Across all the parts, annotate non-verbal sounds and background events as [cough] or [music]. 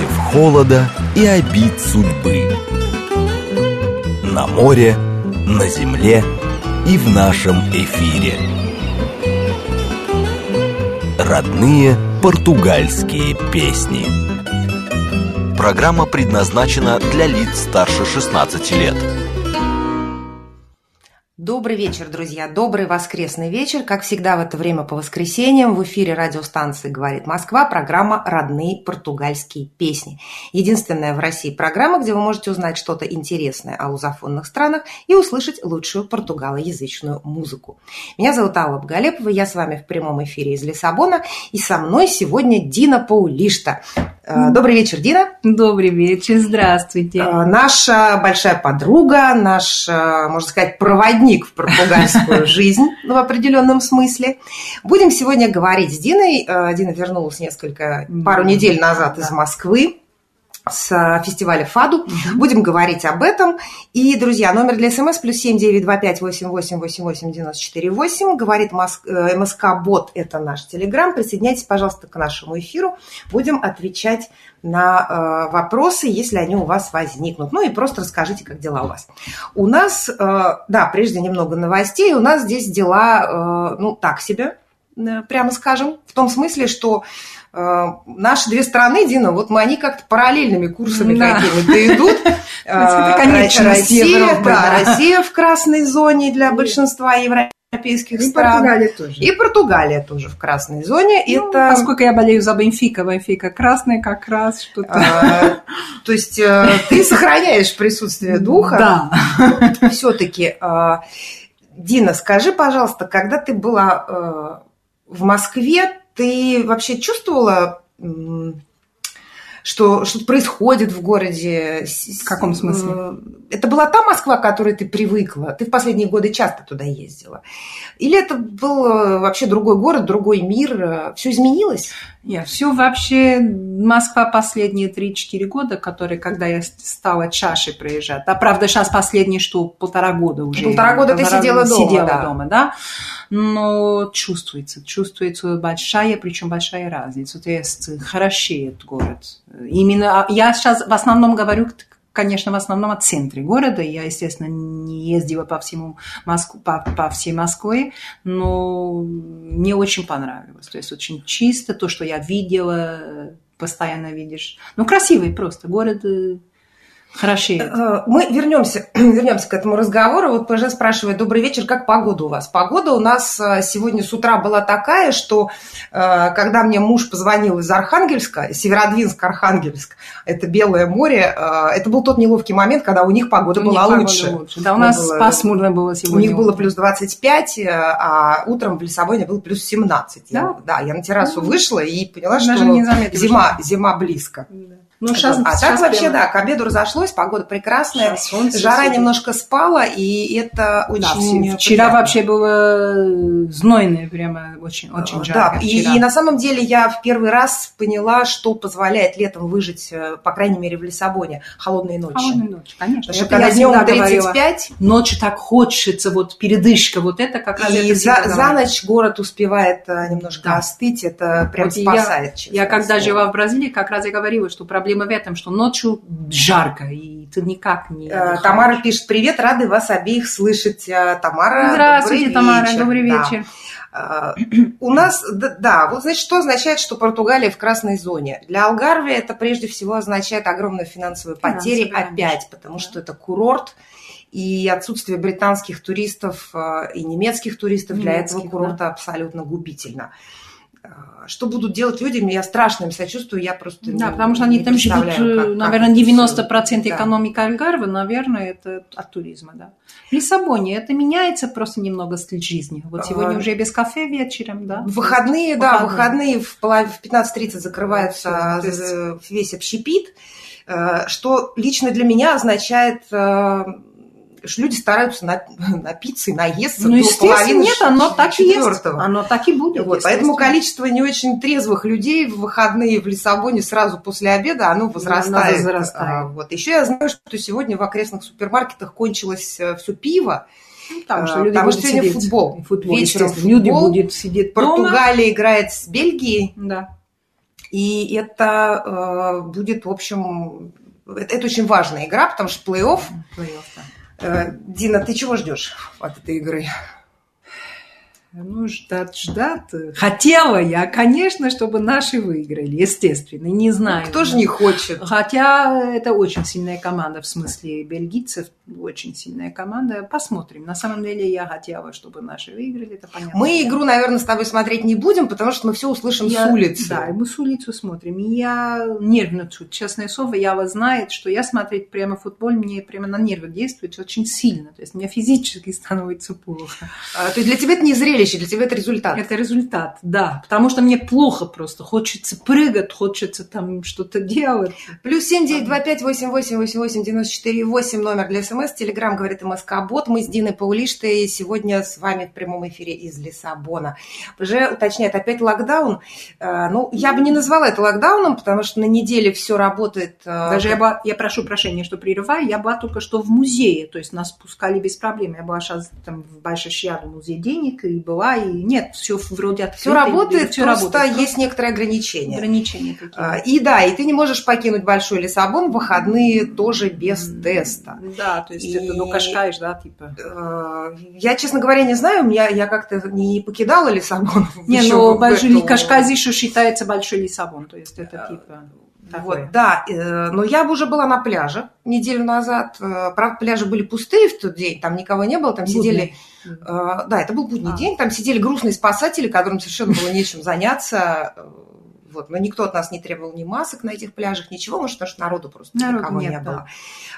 против холода и обид судьбы. На море, на земле и в нашем эфире. Родные португальские песни. Программа предназначена для лиц старше 16 лет. Добрый вечер, друзья. Добрый воскресный вечер. Как всегда в это время по воскресеньям в эфире радиостанции «Говорит Москва» программа «Родные португальские песни». Единственная в России программа, где вы можете узнать что-то интересное о лузофонных странах и услышать лучшую португалоязычную музыку. Меня зовут Алла Бгалепова, я с вами в прямом эфире из Лиссабона, и со мной сегодня Дина Паулишта. Э, добрый вечер, Дина. Добрый вечер, здравствуйте. Э, наша большая подруга, наш, э, можно сказать, проводник в португальскую [laughs] жизнь в определенном смысле. Будем сегодня говорить с Диной. Дина вернулась несколько, пару недель назад из Москвы с фестиваля ФАДу. Будем говорить об этом. И, друзья, номер для смс плюс семь девять два пять восемь восемь восемь восемь девяносто четыре восемь. Говорит МСК Бот, это наш телеграм. Присоединяйтесь, пожалуйста, к нашему эфиру. Будем отвечать на э, вопросы, если они у вас возникнут. Ну и просто расскажите, как дела у вас. У нас, э, да, прежде немного новостей. У нас здесь дела, э, ну, так себе, э, прямо скажем. В том смысле, что Э, наши две страны, Дина, вот мы они как-то параллельными курсами да. какими-то идут. [laughs] Это, конечно, Россия, да, Россия в красной зоне для большинства европейских и стран. Португалия тоже. И Португалия тоже в красной зоне. Ну, это... Поскольку я болею за Бенфика, Бенфика красный как раз что-то. А, то есть э, ты сохраняешь присутствие [laughs] духа. Да. Все-таки. А, Дина, скажи, пожалуйста, когда ты была э, в Москве, ты вообще чувствовала, что что происходит в городе? В каком смысле? Э, это была та Москва, к которой ты привыкла? Ты в последние годы часто туда ездила? Или это был э, вообще другой город, другой мир? Все изменилось? Я все вообще Москва последние 3-4 года, которые, когда я стала чашей проезжать. А правда, сейчас последние, что полтора года уже. Полтора года полтора ты сидела дома. Сидела да. дома, да но чувствуется, чувствуется большая, причем большая разница. То есть хорошеет город. Именно а, я сейчас в основном говорю конечно, в основном о центре города. Я, естественно, не ездила по, всему Москву, по, по всей Москве, но мне очень понравилось. То есть очень чисто, то, что я видела, постоянно видишь. Ну, красивый просто. Город э, Хорошеет. Э, мы вернемся, [clears throat] вернемся к этому разговору. Вот ПЖ спрашивает, добрый вечер, как погода у вас? Погода у нас э, сегодня с утра была такая, что э, когда мне муж позвонил из Архангельска, Северодвинск, Архангельск, это Белое море, это был тот неловкий момент, когда у них погода у была них лучше. Погода лучше. Да, у нас было, пасмурно было сегодня. У них было плюс 25, а утром в Лиссабоне было плюс 17. Да? Я, да, я на террасу вышла и поняла, Даже что зима, зима близко. Да. Ну, сейчас, а сейчас так вообще, прямо... да, к обеду разошлось, погода прекрасная, солнце, жара сидит. немножко спала, и это очень... Да, вчера вообще было знойное, прямо очень, очень жарко. Да, и, и на самом деле я в первый раз поняла, что позволяет летом выжить, э, по крайней мере, в Лиссабоне, холодные ночи. Холодные ночи, конечно. Потому что когда днем 35... Говорила, ночью так хочется, вот передышка, вот это как раз... И за, за ночь город успевает э, немножко да. остыть, это прям вот спасает. Я, я когда жила в Бразилии, как раз и говорила, что проблема проблема в этом, что ночью жарко, и ты никак не... Э, Тамара пишет, привет, рады вас обеих слышать. Э, Тамара, Здравствуйте, добрый Тамара, вечер. добрый вечер. Да. Э, [clears throat] у нас, да, да, вот значит, что означает, что Португалия в красной зоне? Для Алгарвии это прежде всего означает огромные финансовые потери Финансовые, опять, потому да. что это курорт, и отсутствие британских туристов и немецких туристов немецких, для этого курорта да. абсолютно губительно что будут делать люди, я страшно им сочувствую, я просто Да, не, потому что они там живут, как, э, наверное, 90% процентов да. экономики Альгарвы, наверное, это от туризма, да. В Лиссабоне это меняется просто немного стиль жизни. Вот сегодня а... уже без кафе вечером, да? В выходные, да, выходные в, в 15.30 закрывается да, весь общепит, э, что лично для меня означает э, люди стараются на, [laughs] напиться и наесться ну, до половины нет, оно так и есть. Оно так и будет. Вот, поэтому количество не очень трезвых людей в выходные в Лиссабоне сразу после обеда, оно возрастает. Оно возрастает. А, вот. Еще я знаю, что сегодня в окрестных супермаркетах кончилось э, все пиво. Ну, там что люди потому что сегодня сидеть. футбол. футбол Вечером футбол. Люди будут сидеть Португалия дома. играет с Бельгией. Да. И это э, будет, в общем, это, это очень важная игра, потому что плей-офф. Плей-офф, да. Э, Дина, ты чего ждешь от этой игры? Ну, ждать, ждать. Хотела я, конечно, чтобы наши выиграли, естественно. Не знаю. Кто же не хочет? Хотя это очень сильная команда, в смысле бельгийцев, очень сильная команда. Посмотрим. На самом деле я хотела, чтобы наши выиграли, это понятно. Мы игру, наверное, с тобой смотреть не будем, потому что мы все услышим я, с улицы. Да, мы с улицы смотрим. И я нервничаю, честное слово. Я вас знает, что я смотреть прямо футбол, мне прямо на нервы действует очень сильно. То есть мне физически [laughs] становится плохо. А, то есть для тебя это не зрелище, для тебя это результат? Это результат, да. Потому что мне плохо просто. Хочется прыгать, хочется там что-то делать. Плюс семь девять два пять восемь восемь восемь восемь девяносто четыре восемь номер для СМС. Телеграмм говорит МСК Бот. Мы с Диной Паулиштой сегодня с вами в прямом эфире из Лиссабона. Уже уточняет опять локдаун. Э, Ну, я бы не назвала это локдауном, потому что на неделе все работает. э, Даже я, была, я прошу прощения, что прерываю, я была только что в музее, то есть нас пускали без проблем. Я была сейчас там в Большошьяду музей денег и была, и нет, все вроде открыто. Все работает, все просто работает. есть некоторые ограничения. ограничения. А, И да, и ты не можешь покинуть Большой Лиссабон в выходные тоже без теста. Да, то есть И- это ну кашкаешь, да, типа. Э, Я, честно говоря, не знаю, я, я как-то не покидала Лиссабон. [laughs] Не, в большой эту- Кашказ еще считается большой Лиссабон, то есть это типа такое. Вот, да, э, но я бы уже была на пляже неделю назад. Э, Правда, пляжи были пустые в тот день, там никого не было, там сидели... Будний. э, Да, это был будний А. день, там сидели грустные спасатели, которым совершенно было нечем заняться. Вот, но никто от нас не требовал ни масок на этих пляжах, ничего, может, потому что народу просто Народу никого нет, не да. было.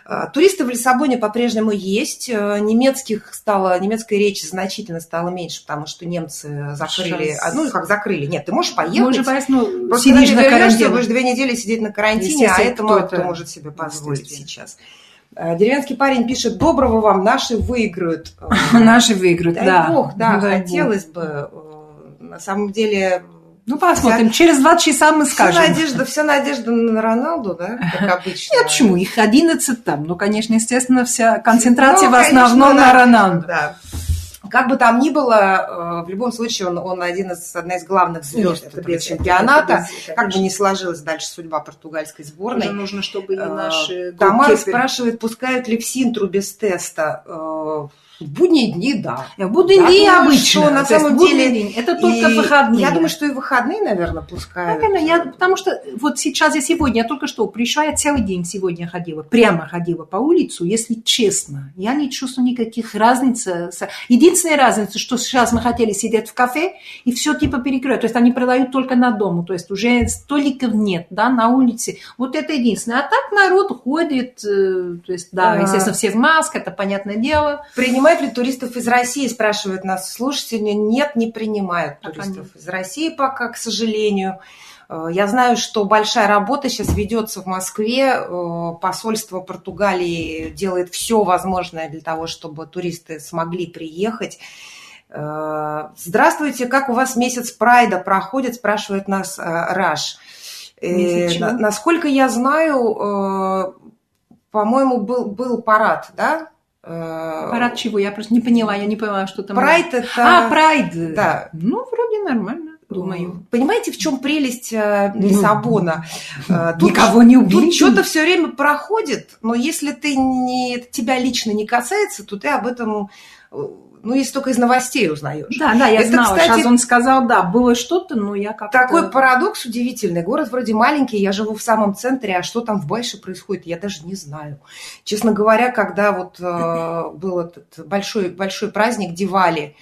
Э, Туристы в Лиссабоне по-прежнему есть. Э, Немецких стало, немецкая речь значительно стала меньше, потому что немцы закрыли, Сейчас. ну как закрыли, нет, ты можешь поехать. Может, поесть, ну, Просто сидишь на карантине. будешь две недели сидеть на карантине, а это мало кто может себе позволить сейчас. Э, Деревенский парень пишет, доброго вам, наши выиграют. [laughs] Э, Наши выиграют, Дай да. бог, да, Дай бог. хотелось бы. На самом деле, Ну, посмотрим. Через два часа мы вся скажем. надежда, вся надежда на Роналду, да, как [laughs] обычно. Нет, почему? Их 11 там. Ну, конечно, естественно, вся концентрация Ну, в основном конечно, на Роналду. Да. Как бы там ни было, э, в любом случае он, он один из, одна из главных звезд Нет, это этого чемпионата. это без- Как бы ни сложилась дальше судьба португальской сборной. Уже нужно, чтобы и Э, наши Тамара спрашивает, пускают ли в Синтру без теста. Э, В будние дни, да. В будний Я день думаю, обычно. что на То самом деле день. Это только И выходные. Я думаю, что и выходные, наверное, пускают. Наверное, я, потому что вот сейчас я сегодня, я только что пришла, я целый день сегодня ходила, прямо ходила по улицу, если честно, я не чувствую никаких разниц. с- Единственная разница, что сейчас мы хотели сидеть в кафе, и все типа перекрыто, то есть они продают только на дому, то есть уже столиков нет, да, на улице. Вот это единственное. А так народ ходит, э, то есть, да, А. естественно, все в масках, это понятное дело. Принимают ли туристов из России, спрашивают нас слушатели. Нет, не принимают Пока туристов из России пока, к сожалению. Э, Я знаю, что большая работа сейчас ведется в Москве. Э, Посольство Португалии делает все возможное для того, чтобы туристы смогли приехать. Э, Здравствуйте, как у вас месяц прайда проходит, спрашивает нас Раш. Насколько я знаю, по-моему, был, был парад, да? Э, Парад чего? Я просто не поняла, я не поняла, что там. Прайд это... А, прайд. Да. Ну, вроде нормально, думаю. Понимаете, в чем прелесть э, Лиссабона? Э, Тут, Никого не убили. тут что-то все время проходит, но если ты не, тебя лично не касается, то ты об этом, э, ну, если только из новостей узнаешь. Да, да, я Это, знала. кстати, Сейчас он сказал, да, было что-то, но я как-то... Такой парадокс удивительный. Город вроде маленький, я живу в самом центре, а что там в Байше происходит, я даже не знаю. Честно говоря, когда вот э, был этот большой, большой праздник Дивали,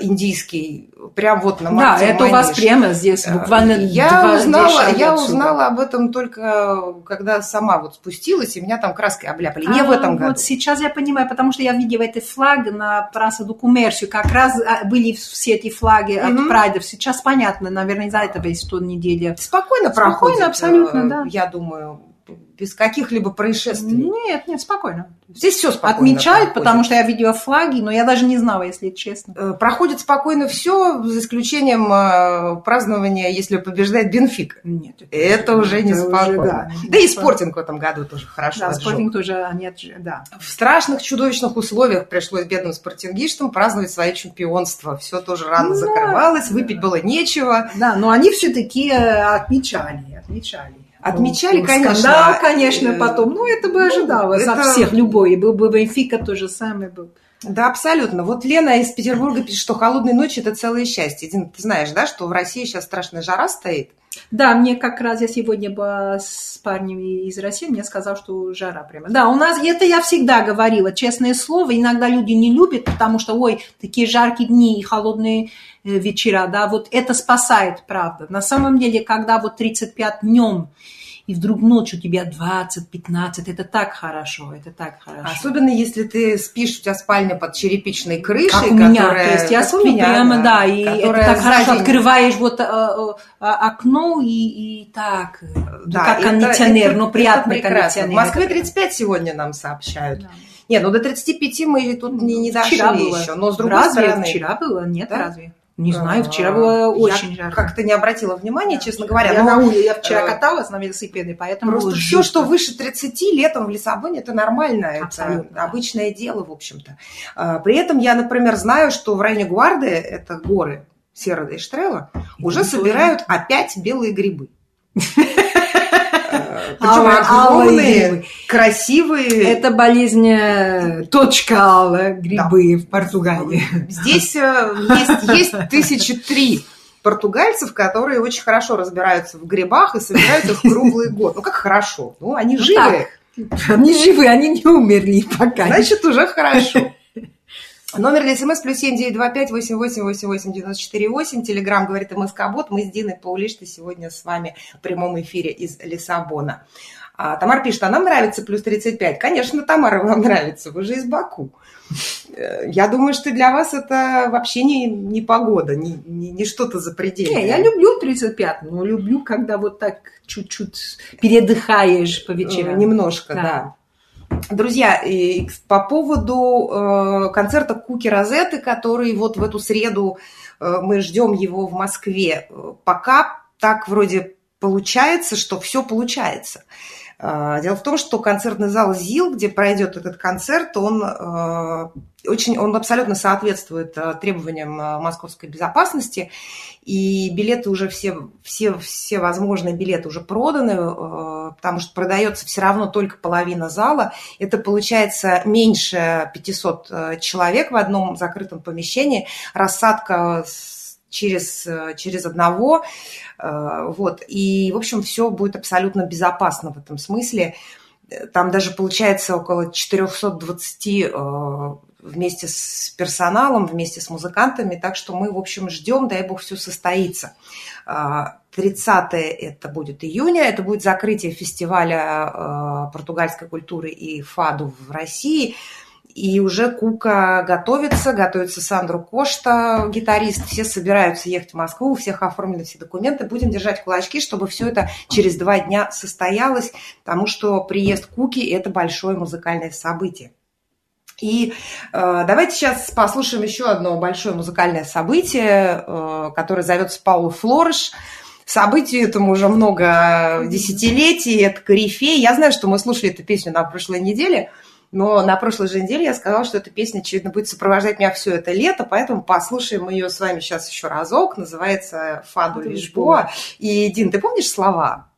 индийский, прям вот на Да, это у вас прямо здесь, буквально я два узнала, я отсюда. узнала об этом только когда сама вот спустилась, и меня там краской обляпали. Не А, в этом году. Вот сейчас я понимаю, потому что я видела эти флаги на Праса Коммерсию, как раз а, были все эти флаги Мгм. от прайдов. Сейчас понятно, наверное, из-за этого есть что неделя. Спокойно Спокойно, проходит. абсолютно, э, да. Я думаю, без каких-либо происшествий? Нет, нет, спокойно. Здесь все спокойно Отмечают, проходит. потому что я видела флаги, но я даже не знала, если честно. Э, Проходит спокойно все, за исключением э, празднования, если побеждает Бенфик. Нет. Это уже не уже, спокойно. да, Да, и спортинг в этом году тоже хорошо Да, отжег. спортинг тоже, они отж- да. В страшных, чудовищных условиях пришлось бедным спортингистам праздновать свое чемпионство. Все тоже рано Ну, закрывалось, выпить было нечего. Да, но они все-таки отмечали, отмечали. Отмечали, Был конечно. Скандал, конечно, Э, потом. Ну, это бы ну, ожидалось это- от всех, любой. Был бы Бенфика, то же самое был. Да, абсолютно. Вот Лена из Петербурга пишет, что холодные ночи – это целое счастье. Дина, ты знаешь, да, что в России сейчас страшная жара стоит? Да, мне как раз я сегодня была с парнями из России, мне сказал, что жара прямо. Да, у нас, это я всегда говорила, честное слово, иногда люди не любят, потому что, ой, такие жаркие дни и холодные вечера, да, вот это спасает, правда. На самом деле, когда вот 35 днем, и вдруг ночью у тебя 20-15, это так хорошо, это так хорошо. Особенно, если ты спишь, у тебя спальня под черепичной крышей, как у меня, которая- то есть я сплю меня, прямо, да, и это так хорошо, день- открываешь вот э, э, а- окно и, и так, э, Да, как это- кондиционер, это- но это приятный прекрасно. кондиционер. В Москве Это 35 сегодня нам сообщают. Да. Нет, ну до 35 мы тут не, не дошли Вчера было. еще. Но с другой разве стороны... вчера было? Нет, Да? разве? Не знаю, А, вчера было очень я жарко. как-то не обратила внимания, честно говоря. я, на улице, я вчера каталась на велосипеде, поэтому Просто было все, что выше 30 летом в Лиссабоне, это нормально, это Абсолютно, да. обычное дело, в общем-то. А, При этом я, например, знаю, что в районе Гуарды, это горы Сера де Штрела, уже собирают опять белые грибы. [laughs] Причем Алые- огромные, красивые. Это болезнь э, точка алая, грибы в Португалии. Здесь э, есть, есть тысячи три португальцев, которые очень хорошо разбираются в грибах и собирают их круглый год. Ну, как хорошо. Ну, они Ну, живы. Они живы, они не умерли пока. Значит, уже хорошо. Номер для смс плюс семь девять два пять восемь восемь восемь восемь девяносто четыре восемь. Телеграмм говорит МСК Бот. Мы с Диной Паулиштой сегодня с вами в прямом эфире из Лиссабона. А, Тамар пишет, а нам нравится плюс 35. Конечно, Тамара, вам нравится, вы же из Баку. Э, Я думаю, что для вас это вообще не, не погода, не, не, не что-то запредельное. Не, я люблю 35, но люблю, когда вот так чуть-чуть передыхаешь по Э, вечерам. Немножко, Да. да. Друзья, по поводу э, концерта Куки Розетты, который вот в эту среду э, мы ждем его в Москве, э, пока так вроде получается, что все получается. Э, Дело в том, что концертный зал ЗИЛ, где пройдет этот концерт, он э, очень, он абсолютно соответствует э, требованиям э, московской безопасности, и билеты уже все, все, все возможные билеты уже проданы, потому что продается все равно только половина зала. Это получается меньше 500 э, человек в одном закрытом помещении, рассадка с- через, э, через одного. Э, Вот. И, в общем, все будет абсолютно безопасно в этом смысле. Э, Там даже получается около 420 э, вместе с персоналом, вместе с музыкантами. Так что мы, в общем, ждем, дай бог, все состоится. А, 30 это будет июня, это будет закрытие фестиваля э, португальской культуры и фаду в России. И уже Кука готовится, готовится Сандру Кошта, гитарист. Все собираются ехать в Москву, у всех оформлены все документы. Будем держать кулачки, чтобы все это через два дня состоялось, потому что приезд Куки – это большое музыкальное событие. И э, давайте сейчас послушаем еще одно большое музыкальное событие, э, которое зовется Пауло Флориш. Событию этому уже много десятилетий, это корифей. Я знаю, что мы слушали эту песню на прошлой неделе, но на прошлой же неделе я сказала, что эта песня, очевидно, будет сопровождать меня все это лето, поэтому послушаем ее с вами сейчас еще разок. Называется «Фаду Лишбоа». И, Дин, ты помнишь слова?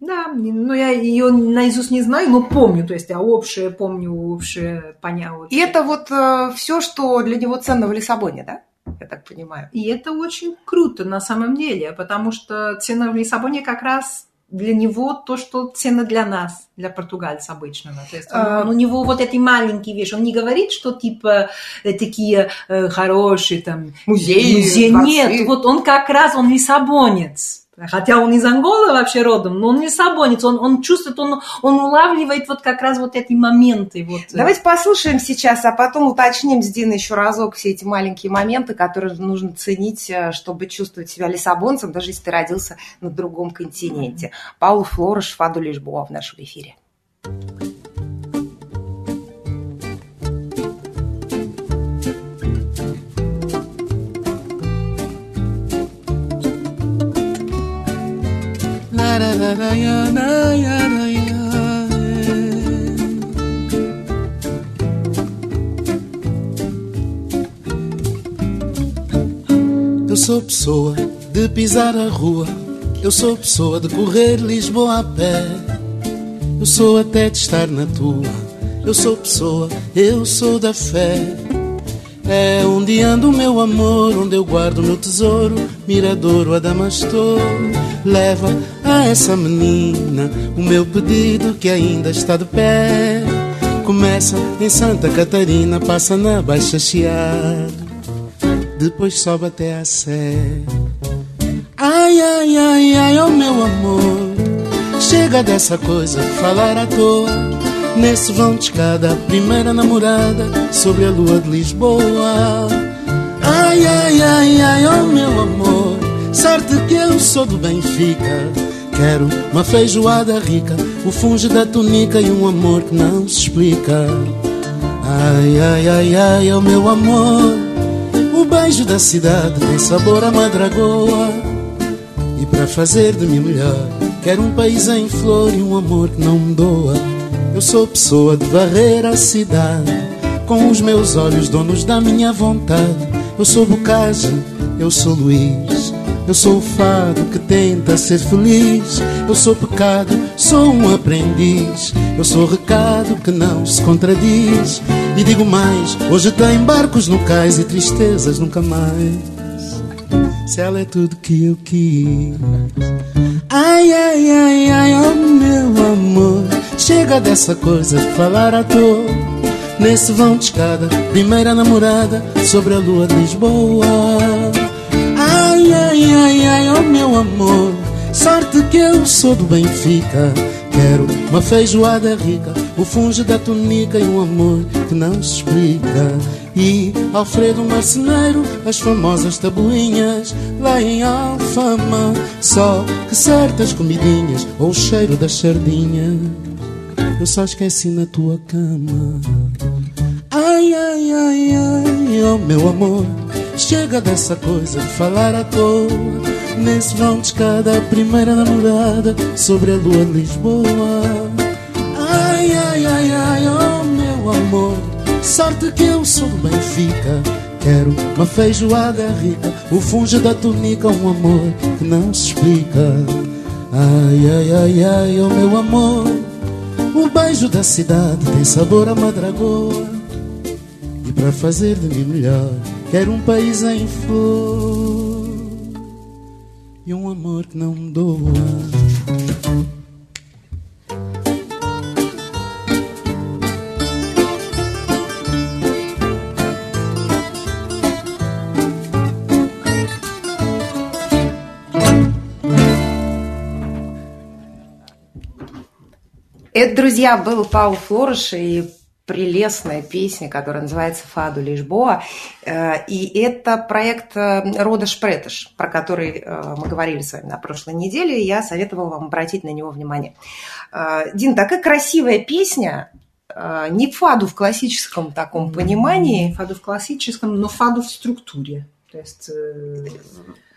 Да, не- ну я ее наизусть не знаю, но помню, то есть я общее помню, общее поняла. И это вот все, что для него ценно в Лиссабоне, да? Я так понимаю. И это очень круто на самом деле, потому что цена в Лиссабоне как раз для него то, что цена для нас, для португальца обычного. То есть он, А. у него вот эти маленькие вещи. Он не говорит, что типа э, такие э, хорошие там Музеи, музеи. Нет, вот он как раз, он лиссабонец. Хотя он из Анголы вообще родом, но он не сабонец, он, он чувствует, он, он улавливает вот как раз вот эти моменты. Вот. Давайте послушаем сейчас, а потом уточним с Диной еще разок все эти маленькие моменты, которые нужно ценить, э, чтобы чувствовать себя лиссабонцем, даже если ты родился на другом континенте. Mm-hmm. Паулу Флорыш, Фаду Лишбоа в нашем эфире. Eu sou pessoa de pisar a rua. Eu sou pessoa de correr Lisboa a pé. Eu sou até de estar na tua. Eu sou pessoa, eu sou da fé. É onde anda o meu amor, onde eu guardo meu tesouro. Miradouro, Adamastor. Leva a essa menina o meu pedido que ainda está de pé. Começa em Santa Catarina, passa na Baixa Chiada, depois sobe até a Sé. Ai, ai, ai, ai, oh meu amor, chega dessa coisa falar à toa. Nesse vão de escada, primeira namorada sobre a lua de Lisboa. Ai, ai, ai, ai, oh meu amor, sorte que eu sou do Benfica. Quero uma feijoada rica, o funge da tunica e um amor que não se explica. Ai, ai, ai, ai, é o meu amor. O beijo da cidade tem sabor a madragoa. E para fazer de mim melhor, quero um país em flor e um amor que não me doa. Eu sou pessoa de varrer a cidade, com os meus olhos donos da minha vontade. Eu sou Bocage, eu sou Luís. Eu sou o fado que tenta ser feliz. Eu sou pecado, sou um aprendiz. Eu sou recado que não se contradiz. E digo mais: hoje tem barcos no cais e tristezas nunca mais. Se ela é tudo que eu quis. Ai, ai, ai, ai, oh meu amor. Chega dessa coisa de falar à toa. Nesse vão de escada, primeira namorada sobre a lua de Lisboa. Ai, ai, ai, ai, oh meu amor, sorte que eu sou do Benfica. Quero uma feijoada rica, o funge da tunica e um amor que não se explica. E Alfredo Marceneiro, as famosas tabuinhas lá em Alfama. Só que certas comidinhas ou o cheiro das sardinhas eu só esqueci na tua cama. Ai, ai, ai, ai, oh meu amor. Chega dessa coisa de falar à toa. Nesse vão de escada a primeira namorada Sobre a lua Lisboa. Ai, ai, ai, ai, oh meu amor. Sorte que eu sou do Benfica. Quero uma feijoada rica. O funge da tunica, um amor que não se explica. Ai, ai, ai, ai, oh meu amor O beijo da cidade tem sabor a madragoa E para fazer de mim melhor Quero um país em flor e um amor que não doa. Это, друзья, был Паул Флориш и прелестная песня, которая называется «Фаду Лишбоа». Э, и это проект э, Рода Шпретыш, про который э, мы говорили с вами на прошлой неделе, и я советовала вам обратить на него внимание. Дин, такая красивая песня, не фаду в классическом таком понимании. Фаду в классическом, но фаду в структуре. То есть...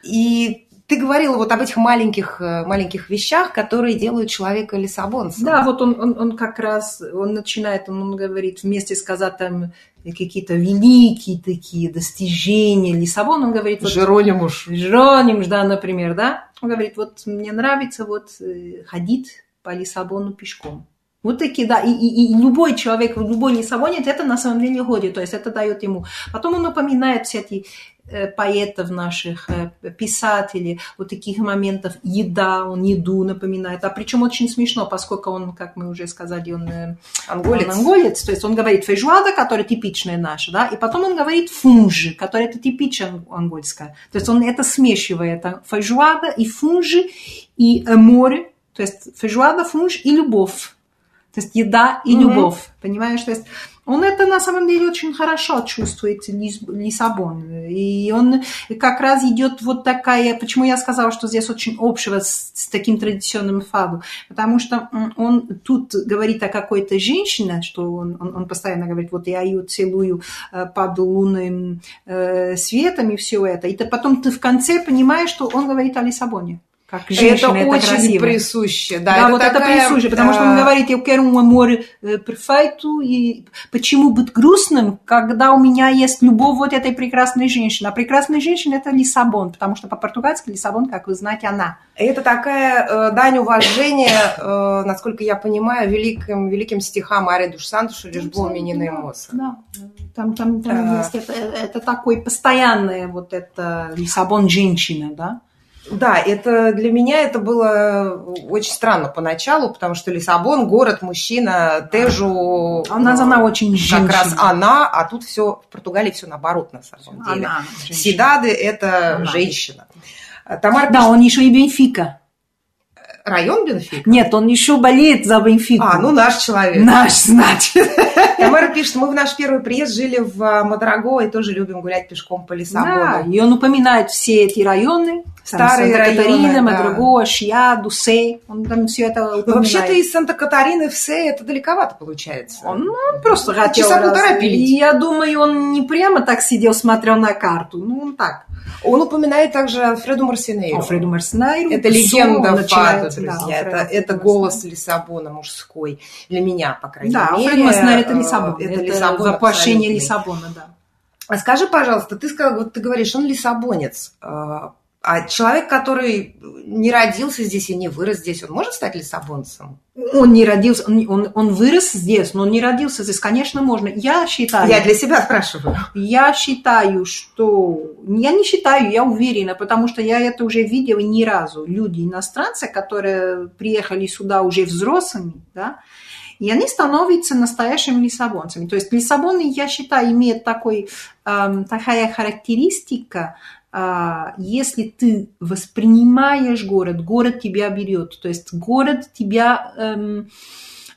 И ты говорила вот об этих маленьких, э, маленьких вещах, которые делают человека лиссабонцем. Да, вот он, он, он как раз, он начинает, он, он говорит, вместе сказать там какие-то великие такие достижения Лиссабон, он говорит... Вот, Жеронимуш. Жеронимуш, да, например, да. Он говорит, вот мне нравится вот э, ходить по Лиссабону пешком. Вот такие, да, и, и, и любой человек, любой лиссабонец, это на самом деле ходит, то есть это дает ему. Потом он напоминает все эти поэтов наших, э, писателей, вот таких моментов, еда, он еду напоминает, а причем очень смешно, поскольку он, как мы уже сказали, он э, анголец, он анголец то есть он говорит фейжуада, которая типичная наша, да, и потом он говорит фунжи, которая это типично ангольская, то есть он это смешивает, фейжуада и фунжи, и море, то есть фейжуада, фунж и любовь. То есть еда и mm-hmm. любовь, понимаешь? То есть он это на самом деле очень хорошо чувствует, Лиссабон. И он как раз идет вот такая... Почему я сказала, что здесь очень общего с, с таким традиционным фаду? Потому что он тут говорит о какой-то женщине, что он, он, он постоянно говорит, вот я ее целую э, под лунным э, светом и все это. И ты, потом ты в конце понимаешь, что он говорит о Лиссабоне как женщина, это, это очень красиво. присуще. Да, да это вот такая, это присуще, потому что он говорит, я quero um amor perfeito, и почему быть грустным, когда у меня есть любовь вот этой прекрасной женщины. А прекрасная женщина – это Лиссабон, потому что по-португальски Лиссабон, как вы знаете, она. Это такая э, дань уважения, э, насколько я понимаю, великим, великим стихам Ари Душ Сантуша «Лишбо Минина Моса». Да, там, там, там а... есть это, это такой постоянный вот это Лиссабон женщина, да? Да, это для меня это было очень странно поначалу, потому что Лиссабон, город, мужчина, Тежу... Она, ну, она очень женщина. Как раз она, а тут все, в Португалии все наоборот на самом деле. Она, Сидады – это она. женщина. Тамара да, пишет... он еще и Бенфика. Район Бенфика? Нет, он еще болеет за Бенфику. А, ну наш человек. Наш, значит. Тамара пишет, мы в наш первый приезд жили в а, Мадраго и тоже любим гулять пешком по Лиссабону. Да, и он упоминает все эти районы. Старые Санта-Катарина, Мадраго, Шья, Дусе. Он там все это упоминает. Вообще-то из Санта-Катарины в Се это далековато получается. Он, ну, он просто хотел. Часа полтора пилить. Я думаю, он не прямо так сидел, смотрел на карту. Ну, он так. Он упоминает также Альфреду Марсинейру. Альфреду Марсинейру. Это легенда фада, друзья. Да, это, это голос Лиссабона мужской. Для меня, по крайней да, мере. Да, Альфред Марсинейр – это Лиссабон. Это, это Лиссабон воплощение Лиссабона, да. А скажи, пожалуйста, ты сказал, вот ты говоришь, он лиссабонец. А, человек, который не родился здесь и не вырос здесь, он может стать лиссабонцем? Он не родился, он, он, он вырос здесь, но он не родился здесь. Конечно, можно. Я считаю... Я для себя спрашиваю. Я считаю, что... Я не считаю, я уверена, потому что я это уже видела ни разу. Люди, иностранцы, которые приехали сюда уже взрослыми, да, и они становятся настоящими лиссабонцами. То есть Лиссабон, я считаю, имеет такой, эм, такая характеристика, если ты воспринимаешь город, город тебя берет. То есть город тебя... Эм,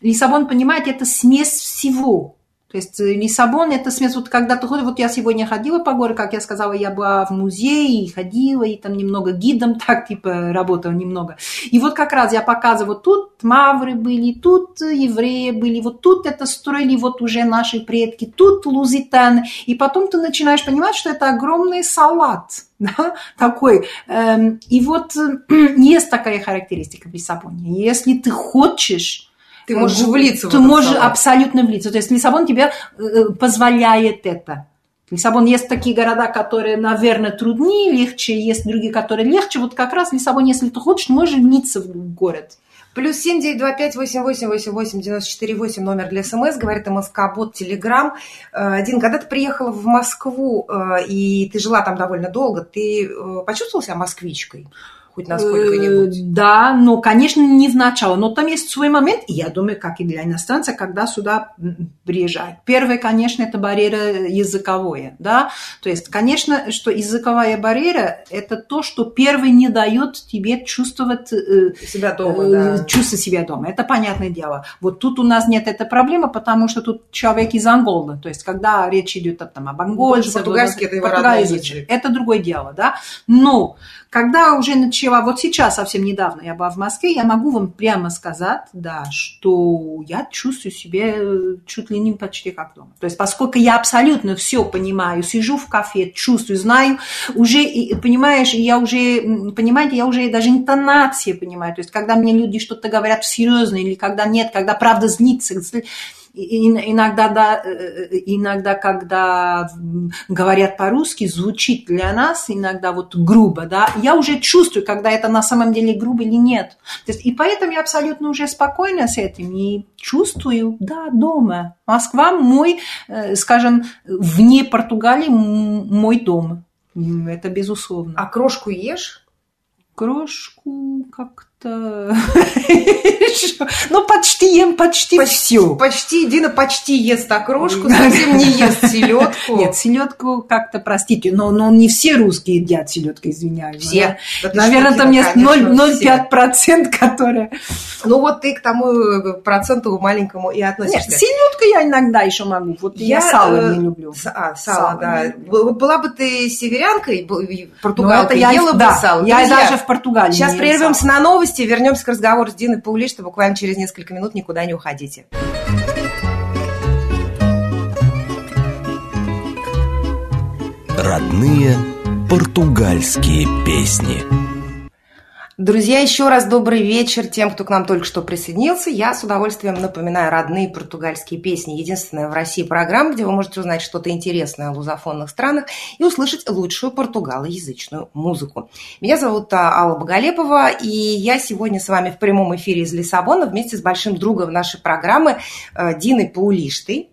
Лиссабон, понимаете, это смесь всего. То есть э, Лиссабон – это смесь, вот когда ты ходишь, вот я сегодня ходила по городу, как я сказала, я была в музее, и ходила, и там немного гидом [laughs] так, типа, работала немного. И вот как раз я показываю, вот тут мавры были, тут евреи были, вот тут это строили вот уже наши предки, тут лузитаны. И потом ты начинаешь понимать, что это огромный салат, [laughs] да, такой. Эм, и вот [clears throat] есть такая характеристика в Лиссабоне. Если ты хочешь ты можешь влиться в Ты можешь салон. абсолютно влиться. То есть Лиссабон тебе э, э, позволяет это. Лиссабон есть такие города, которые, наверное, труднее, легче, есть другие, которые легче. Вот как раз Лиссабон, если ты хочешь, можешь влиться в город. Плюс семь девять два пять восемь восемь восемь восемь девяносто четыре восемь номер для СМС, говорит МСК Бот Телеграм. Э, один, когда ты приехала в Москву, и ты жила там довольно долго, ты почувствовала себя москвичкой? Хоть насколько-нибудь? Э, да, но, конечно, не в начало. Но там есть свой момент, и я думаю, как и для иностранца, когда сюда приезжают. Первое, конечно, это барьера языковая, да. То есть, конечно, что языковая барьера – это то, что первый не дает тебе чувствовать э, себя дома, э, да. чувствовать себя дома. Это понятное дело. Вот тут у нас нет этой проблемы, потому что тут человек из Анголы. То есть, когда речь идет там, об ангольце, португальский это его язык. Это другое дело, да. Но когда уже начала, вот сейчас, совсем недавно я была в Москве, я могу вам прямо сказать, да, что я чувствую себя э, чуть ли не почти как дома. То есть, поскольку я абсолютно все понимаю, сижу в кафе, чувствую, знаю, уже, понимаешь, я уже, понимаете, я уже даже интонации понимаю. То есть, когда мне люди что-то говорят серьезно или когда нет, когда правда злится, иногда, да, иногда, когда говорят по-русски, звучит для нас иногда вот грубо, да, я уже чувствую, когда это на самом деле грубо или нет. То есть, и поэтому я абсолютно уже спокойна с этим и чувствую, да, дома. Москва мой, скажем, вне Португалии мой дом. Это безусловно. А крошку ешь? Крошку как. [laughs] Ну, почти ем почти, почти все. Почти, Дина почти ест окрошку, совсем не ест селедку. Нет, селедку как-то, простите, но, но не все русские едят селедку, извиняюсь. Все. Да? Наверное, там есть 0,05%, которые... Ну, вот ты к тому проценту маленькому и относишься. Нет, селедку я иногда еще могу. Вот я, я сало э, не люблю. А, сало, сало да. Вот была бы ты северянкой, португалкой, ела бы сало. Я даже в Португалии Сейчас прервемся на новости новости. Вернемся к разговору с Диной Паулиштой буквально через несколько минут. Никуда не уходите. Родные португальские песни. Друзья, еще раз добрый вечер тем, кто к нам только что присоединился. Я с удовольствием напоминаю родные португальские песни. Единственная в России программа, где вы можете узнать что-то интересное о лузофонных странах и услышать лучшую португалоязычную музыку. Меня зовут а, Алла Боголепова, и я сегодня с вами в прямом эфире из Лиссабона вместе с большим другом нашей программы э, Диной Паулиштой.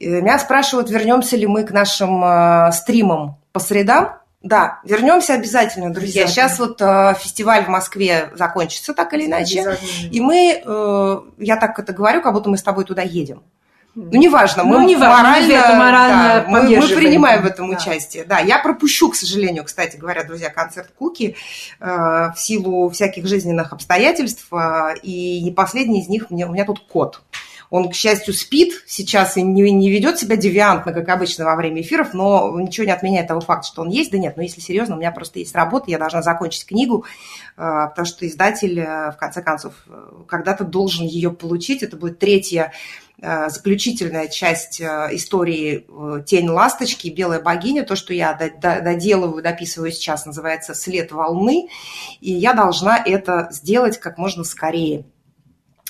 Э, меня спрашивают, вернемся ли мы к нашим э, стримам по средам. Да, вернемся обязательно, друзья. Сейчас вот э, фестиваль в Москве закончится так или иначе. И мы, э, я так это говорю, как будто мы с тобой туда едем. Ну, неважно, мы ну, не морально, это морально да, мы, мы принимаем в этом да. участие. Да, я пропущу, к сожалению, кстати говоря, друзья, концерт Куки э, в силу всяких жизненных обстоятельств, э, и не последний из них мне, у меня тут кот. Он, к счастью, спит сейчас и не, не ведет себя девиантно, как обычно во время эфиров, но ничего не отменяет того факта, что он есть. Да нет, но если серьезно, у меня просто есть работа, я должна закончить книгу, э, потому что издатель, э, в конце концов, э, когда-то должен ее получить. Это будет третья заключительная часть истории «Тень ласточки», «Белая богиня», то, что я доделываю, дописываю сейчас, называется «След волны», и я должна это сделать как можно скорее.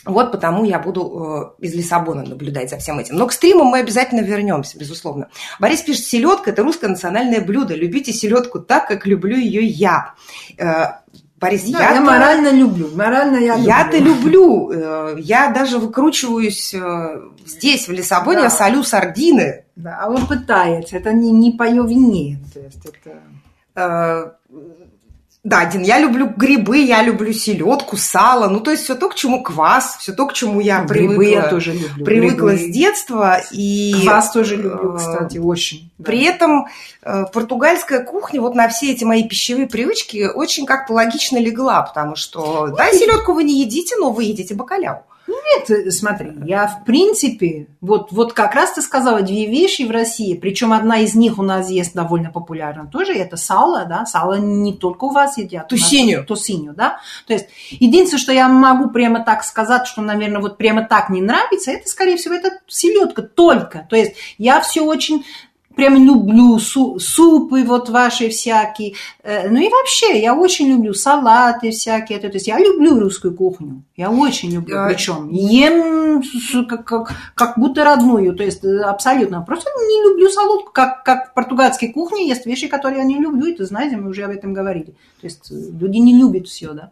Вот потому я буду э, из Лиссабона наблюдать за всем этим. Но к стримам мы обязательно вернемся, безусловно. Борис пишет, селедка – это русское национальное блюдо. Любите селедку так, как люблю ее я. Э, Борис, да, я, я морально люблю. Морально я люблю. Я-то люблю. Э, я даже выкручиваюсь здесь, в Лиссабоне, да. я солю сардины. Да, а он пытается. Это не, не по ее вине. То есть это... Да, Дин, я люблю грибы, я люблю селедку, сало, ну то есть все то, к чему квас, все то, к чему я ну, привыкла. Грибы я тоже люблю. Привыкла грибы. с детства и квас тоже люблю, э, кстати, очень. При да. этом э, португальская кухня вот на все эти мои пищевые привычки очень как-то логично легла, потому что ну, да, селедку вы не едите, но вы едите бакаляу. Нет, э, смотри, я в принципе, вот, вот как раз ты сказала две вещи в России, причем одна из них у нас есть довольно популярна тоже, это сало, да, сало не только у вас едят. Тусиню. Тусиню, да. То есть единственное, что я могу прямо так сказать, что, наверное, вот прямо так не нравится, это, скорее всего, это селедка только. То есть я все очень прям люблю су супы вот ваши всякие. Э, ну и вообще, я очень люблю салаты всякие. То есть я люблю русскую кухню. Я очень люблю. Да. Причем ем как, как, как будто родную. То есть э, абсолютно. Просто не люблю солодку. Как, как в португальской кухне есть вещи, которые я не люблю. И ты знаете, мы уже об этом говорили. То есть э, люди не любят все, да.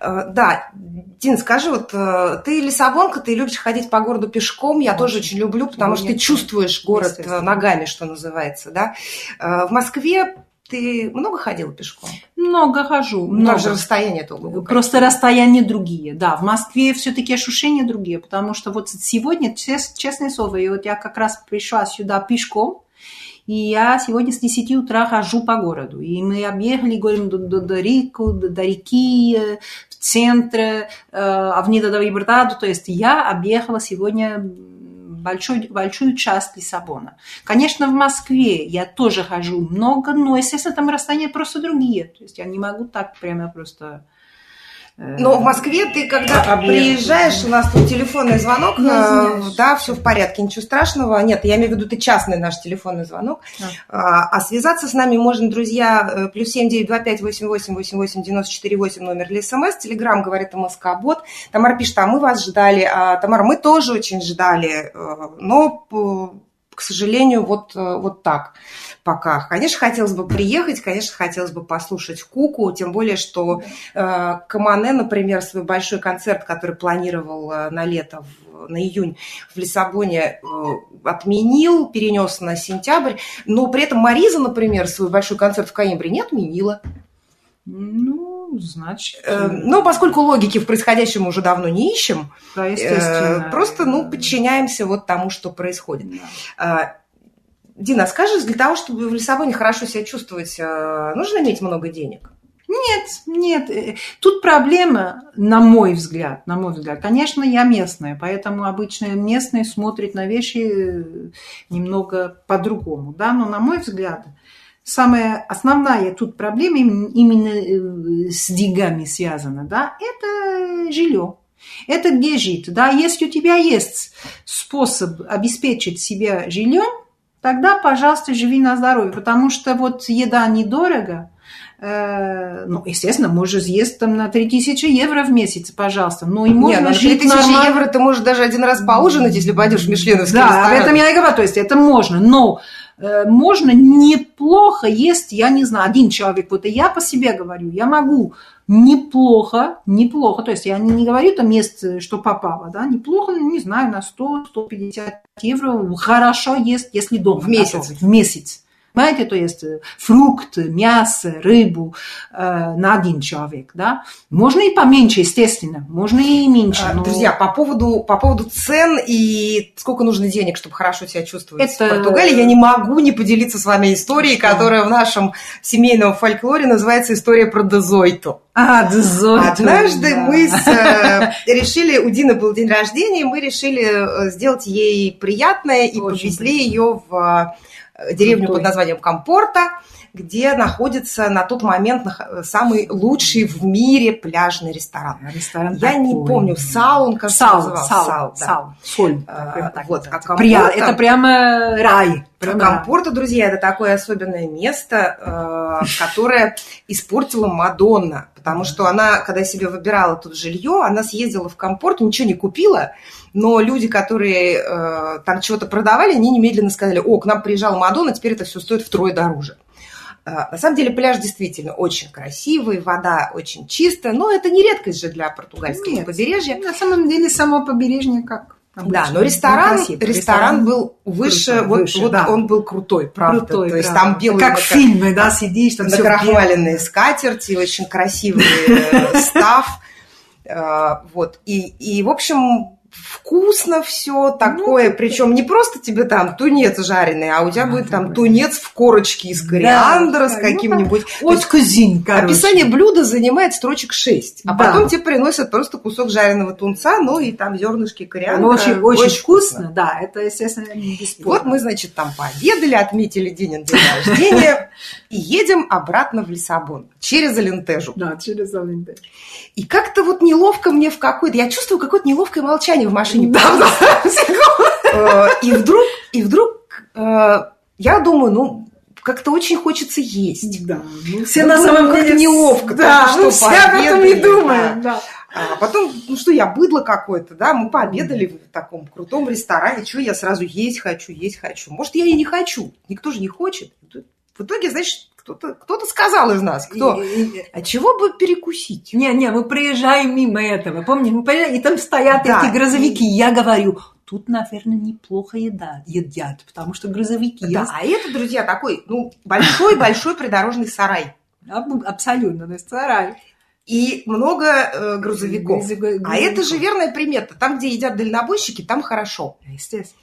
Э, да, Дин, скажи, вот э, ты лиссабонка, ты любишь ходить по городу пешком, я очень. тоже очень люблю, потому что ты чувствуешь город э, ногами, что называется, да. В Москве ты много ходила пешком? Много хожу. Много. же расстояние то глубокое. Просто расстояния другие, да. В Москве все-таки ощущения другие, потому что вот сегодня, честное слово, и вот я как раз пришла сюда пешком, и я сегодня с 10 утра хожу по городу. И мы объехали, говорим, до, до, до, реку, до, до реки, э, в центр, э, Авнида до Либертаду. То есть я объехала сегодня большую, большую часть Лиссабона. Конечно, в Москве я тоже хожу много, но, естественно, там расстояния просто другие. То есть я не могу так прямо просто Но в Москве ты, когда Объект. приезжаешь, у нас тут телефонный звонок, извиняюсь. да, все в порядке, ничего страшного. Нет, я имею в виду, ты частный наш телефонный звонок. А, а связаться с нами можно, друзья, э, плюс семь девять два пять восемь восемь восемь восемь девяносто четыре восемь номер для СМС. Телеграмм говорит МСК Бот. Тамара пишет, а мы вас ждали. А, Тамара, мы тоже очень ждали, э, но, к сожалению, вот, э, вот так пока. Конечно, хотелось бы приехать, конечно, хотелось бы послушать Куку, тем более, что э, Камане, например, свой большой концерт, который планировал э, на лето, в- на июнь в Лиссабоне, э, отменил, перенес на сентябрь, но при этом Мариза, например, свой большой концерт в Каимбре не отменила. Ну, значит... Э, но поскольку логики в происходящем уже давно не ищем, да, э, просто, ну, подчиняемся вот тому, что происходит. Да. А, Дина, скажи, для того, чтобы в Лиссабоне хорошо себя чувствовать, э, нужно иметь много денег? Нет, нет. э, Тут проблема, на мой взгляд, на мой взгляд. Конечно, я местная, поэтому обычно местные смотрят на вещи э, немного по-другому, да, но на мой взгляд, самая основная тут проблема им- именно э, с деньгами связана, да, это жилье. Это где жить, да, если у тебя есть способ обеспечить себя жильем, тогда, пожалуйста, живи на здоровье, потому что вот еда недорого, Э, ну, естественно, можешь съесть там на 3000 евро в месяц, пожалуйста. Ну, и можно Нет, на жить 3000 нормально. евро ты можешь даже один раз поужинать, если пойдешь в Мишленовский Да, ресторан. об этом я и говорю. То есть это можно, но можно неплохо есть, я не знаю, один человек, вот и я по себе говорю, я могу неплохо, неплохо, то есть я не, не говорю там мест, что попало, да, неплохо, не знаю, на 100-150 евро хорошо есть, если дома. В месяц? готовить. В месяц. Понимаете, то есть э, фрукты, мясо, рыбу э, на один человек, да. Можно и поменьше, естественно, можно и меньше. А, но- Друзья, по поводу, по поводу цен и сколько нужно денег, чтобы хорошо себя чувствовать Это- в Португалии, я не могу не поделиться с вами историей, Что? которая в нашем семейном фольклоре называется история про Дезойту. А, дозор. Однажды да. мы с, э, решили, у Дины был день рождения, мы решили э, сделать ей приятное и Очень повезли ее в э, деревню под названием Компорта, где находится на тот момент нах- самый лучший в мире пляжный ресторан. Ресторан Я не такой. помню, Сал он, кажется, Сал, назывался. сал, Сал, да. сал, соль. А, Прямо так вот, а Пря- компота- Это прямо рай. Прямо рай. Компорта, друзья, это такое особенное место, э, которое испортила Мадонна, потому что она, когда себе выбирала тут жилье, она съездила в Компорту, ничего не купила, но люди, которые э, там чего-то продавали, они немедленно сказали, о, к нам приезжала Мадонна, теперь это все стоит втрое дороже. Э, На самом деле пляж действительно очень красивый, вода очень чистая, но это не редкость же для португальского Нет. побережья. На самом деле само побережье как Да, обычно. но ресторан, красиво. ресторан был выше, крутой, вот, выше, вот да. он был крутой, правда. крутой. То есть там белые Как в фильме, да, сидишь, там накрахмаленные скатерти, очень красивый э, [laughs] став. Э, Вот. И, и, в общем, вкусно все такое. Причем не просто тебе там тунец жареный, а у тебя А, будет там тунец в корочке из кориандра с да, ну, каким-нибудь. То Вот короче. Описание блюда занимает строчек 6, а Да. потом тебе приносят просто кусок жареного тунца, ну и там зернышки кориандра. Очень, очень, вкусно, да, это, естественно, не бесспорно. Вот мы, значит, там пообедали, отметили день рождения и едем обратно в Лиссабон через Алентежу. Да, через Алинде. И как-то вот неловко мне в какой-то... Я чувствую какое-то неловкое молчание в машине. Да, [laughs] Э, И вдруг, и вдруг э, я думаю, ну, как-то очень хочется есть. Да, ну, Все на самом деле неловко, Да, мы что все об этом не думаем. Да. А потом, ну что, я быдло какое-то, да, мы пообедали в таком крутом ресторане, что я сразу есть хочу, есть хочу. Может, я и не хочу, никто же не хочет. В итоге, значит, кто-то кто сказал из нас, кто, И- и- а чего бы перекусить? Не, не, мы проезжаем мимо этого, помнишь? Мы проезжаем, и там стоят Да, эти грузовики. Я говорю, тут, наверное, неплохо еда, едят, потому что грузовики Да, а это, друзья, такой, ну, большой-большой придорожный сарай. Аб- Абсолютно, то есть сарай. И много э, грузовиков. Грузовик- А это же верная примета. Там, где едят дальнобойщики, там хорошо. Естественно.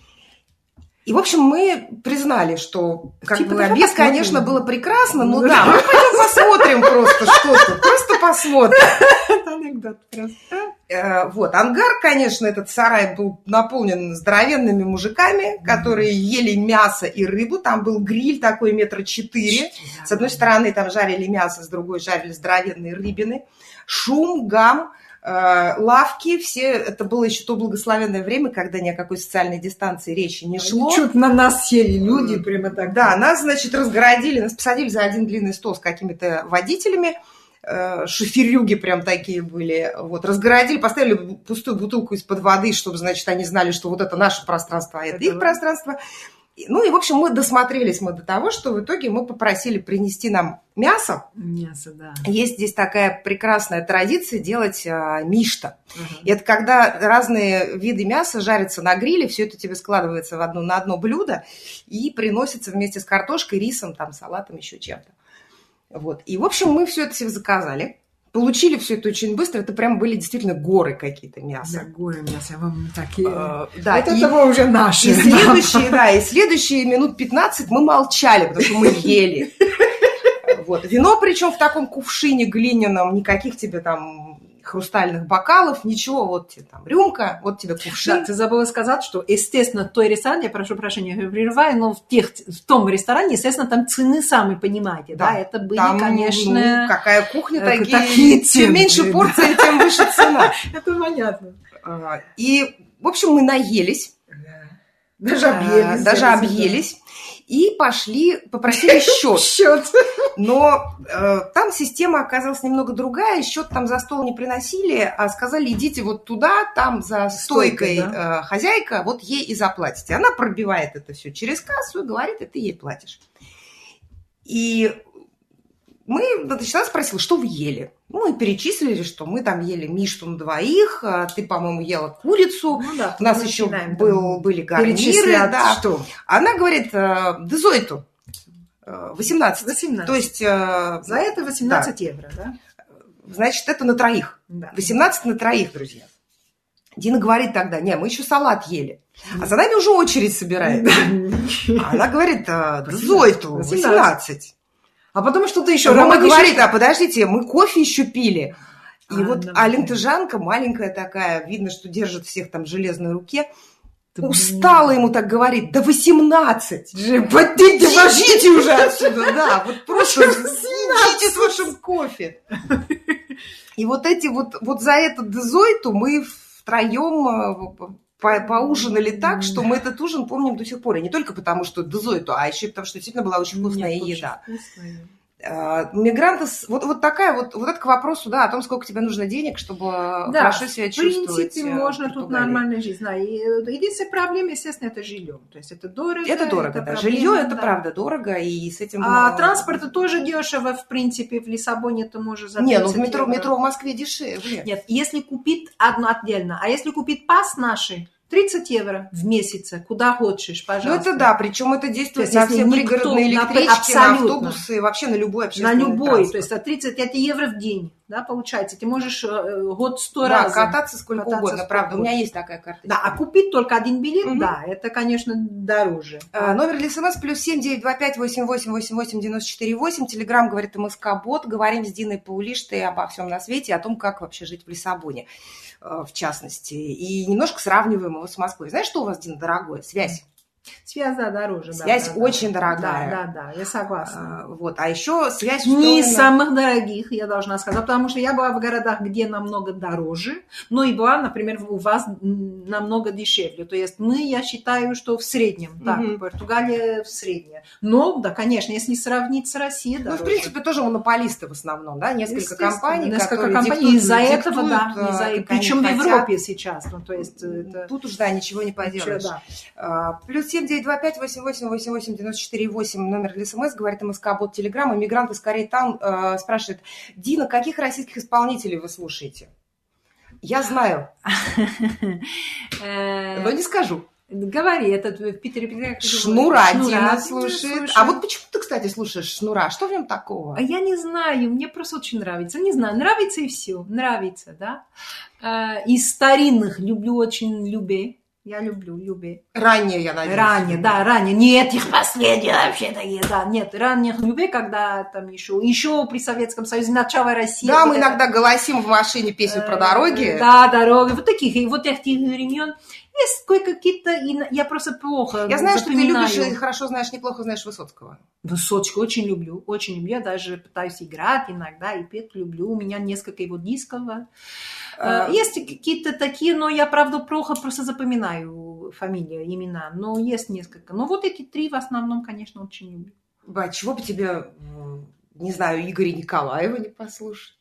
И, в общем, мы признали, что как Типа, бы обед, конечно, было прекрасно, но Ну да, мы пойдем посмотрим просто что-то, просто посмотрим. Это [laughs] анекдот просто. Э, Вот, ангар, конечно, этот сарай был наполнен здоровенными мужиками, которые ели мясо и рыбу. Там был гриль такой метра четыре. С одной стороны там жарили мясо, с другой жарили здоровенные рыбины. шум, гам, лавки, все, это было еще то благословенное время, когда ни о какой социальной дистанции речи не шло. Чуть на нас сели люди, прямо так. Да, нас, значит, разгородили, нас посадили за один длинный стол с какими-то водителями, э, шоферюги прям такие были, вот, разгородили, поставили пустую бутылку из-под воды, чтобы, значит, они знали, что вот это наше пространство, а это, Это их пространство. Ну и, в общем, мы досмотрелись мы до того, что в итоге мы попросили принести нам мясо. Мясо, да. Есть здесь такая прекрасная традиция делать а, мишта. Ага. И это когда разные виды мяса жарятся на гриле, все это тебе складывается в одно, на одно блюдо и приносится вместе с картошкой, рисом, там, салатом, еще чем-то. Вот. И, в общем, мы все это себе заказали. Получили все это очень быстро. Это прям были действительно горы какие-то Да, мяса. горы мясо, вам такие... Э, Да, это и- того уже наши. и следующие, да, и следующие минут 15 мы молчали, потому что мы ели. [laughs] Вот. Вино, причем в таком кувшине глиняном, никаких тебе там хрустальных бокалов, ничего, вот тебе там рюмка, вот тебе Да, кувшин. ты забыла сказать, что, естественно, той ресторан, я прошу прощения, я прерываю, но в, тех, в том ресторане, естественно, там цены сами понимаете, да, Да, это были, Там, конечно... ну, какая кухня, э, такие, такие [laughs] чем цены, меньше [laughs] да. порции, тем выше цена. [laughs] Это понятно. А, И, в общем, мы наелись, Даже объелись. даже да, объелись, и пошли, попросили [laughs] счет. Счет. Но э, там система оказалась немного другая, счет там за стол не приносили, а сказали, идите вот туда, там за стойкой Стойкой, э, хозяйка, вот ей и заплатите. Она пробивает это все через кассу и говорит, и ты ей платишь. И мы, значит, она спросила, что вы ели? Ну, мы перечислили, что мы там ели мишту на двоих, а ты, по-моему, ела курицу, Ну да, у нас еще начинаем был, были гарниры, да. что? Она говорит, дезойту, э, 18. 18. То есть, э, За это 18 евро, да? значит, это на троих. Да. 18 на троих, друзья. Дина говорит тогда, не, мы еще салат ели. А за нами уже очередь собирается. А [laughs] она говорит, «А, Зойту, 18. 18. А потом что-то еще. Рома Рома говорит, а подождите, мы кофе еще пили. И А, вот да, Алентыжанка, маленькая такая, видно, что держит всех там в железной руке, Да устала ему так говорить, да 18. Подите, Идите уже отсюда, да, вот просто идите с вашим кофе. И вот эти вот, вот за этот дезойту мы втроем э, по- поужинали так, что мы этот ужин помним до сих пор. И не только потому, что дезойту, а еще и потому, что действительно была очень вкусная Нет, очень еда. вкусная. Э, Мигранты, вот, вот такая вот, вот это к вопросу, да, о том, сколько тебе нужно денег, чтобы Да, хорошо себя В чувствовать. принципе, э, можно в тут нормально жить. Да. И э, единственная проблема, естественно, это жилье. То есть это дорого. Это дорого, да. проблема, Жилье это да. правда дорого, и с этим... А э, транспорт тоже дешево, в принципе, в Лиссабоне ты можешь за Не, ну в 30 метро, евро. метро в Москве дешевле. Нет, если купить одно отдельно, а если купить пас наши, 30 евро в месяц, куда хочешь, Ну пожалуйста. это да, причем это действует То есть, на все пригородные на- электрички, на абсолютно. автобусы, вообще на любой На общественный любой, транспорт. то есть от 35 евро в день, да, получается. Ты можешь э, год сто да, раз. кататься сколько Кататься угодно, сколько правда. У меня угодно. есть такая карта. Да, а купить только один билет, Мгм. да, это, конечно, дороже. А, Номер для смс плюс семь девять два пять восемь восемь восемь восемь девяносто четыре восемь. Телеграмм говорит МСК Бот. Говорим с Диной Паулиштой обо всем на свете, о том, как вообще жить в Лиссабоне, в частности. И немножко сравниваем его с Москвой. Знаешь, что у вас, Дина, дорогое? Связь. Связь, да, дороже. да, Связь да, да. очень дорогая. Да, да, да, я согласна. А, Вот. А еще связь Не из самых дорогих, я должна сказать, потому что я была в городах, где намного дороже, но и была, например, у вас намного дешевле. То есть мы, я считаю, что в среднем, так, Мгм. Португалия в среднем. Но, да, конечно, если сравнить с Россией, Ну, дороже. в принципе, тоже монополисты в основном, да, несколько компаний, несколько компаний. Из-за этого, да, э, из-за- причем в. Европе сейчас. Ну, то есть это... Тут уж, да, ничего не Ничего, поделаешь. да. А, Плюс семь девять два пять восемь восемь восемь восемь девяносто четыре восемь номер для СМС, говорит МСК Бот Телеграм. Иммигранты скорее там э, спрашивают, Дина, каких российских исполнителей вы слушаете? Я знаю, Э, но не скажу. Говори, этот в Питере, Шнура говоришь? Дина Шнура слушает. А вот почему ты, кстати, слушаешь Шнура? Что в нем такого? А я не знаю, мне просто очень нравится. Не знаю, нравится и все, нравится, да. Э, Из старинных люблю очень Любе. Я люблю Любе. Ранее, я надеюсь. Ранее, да, ранее. Не этих последних вообще такие, да. Нет, ранних Любе, когда там еще, еще при Советском Союзе, начало России. Да, вот мы это- иногда голосим в машине песню про Э, дороги. Да, дороги. Вот таких, и вот этих времен. Есть кое-какие-то, я просто плохо Я знаю, запоминаю. что ты любишь и хорошо знаешь, неплохо знаешь Высоцкого. Высоцкого очень люблю, очень люблю. Я даже пытаюсь играть иногда и петь люблю. У меня несколько его дисков. А, Есть какие-то такие, но я, правда, плохо просто запоминаю фамилии, имена. Но есть несколько. Но вот эти три в основном, конечно, очень люблю. Ба, чего бы тебе, не знаю, Игоря Николаева не послушать?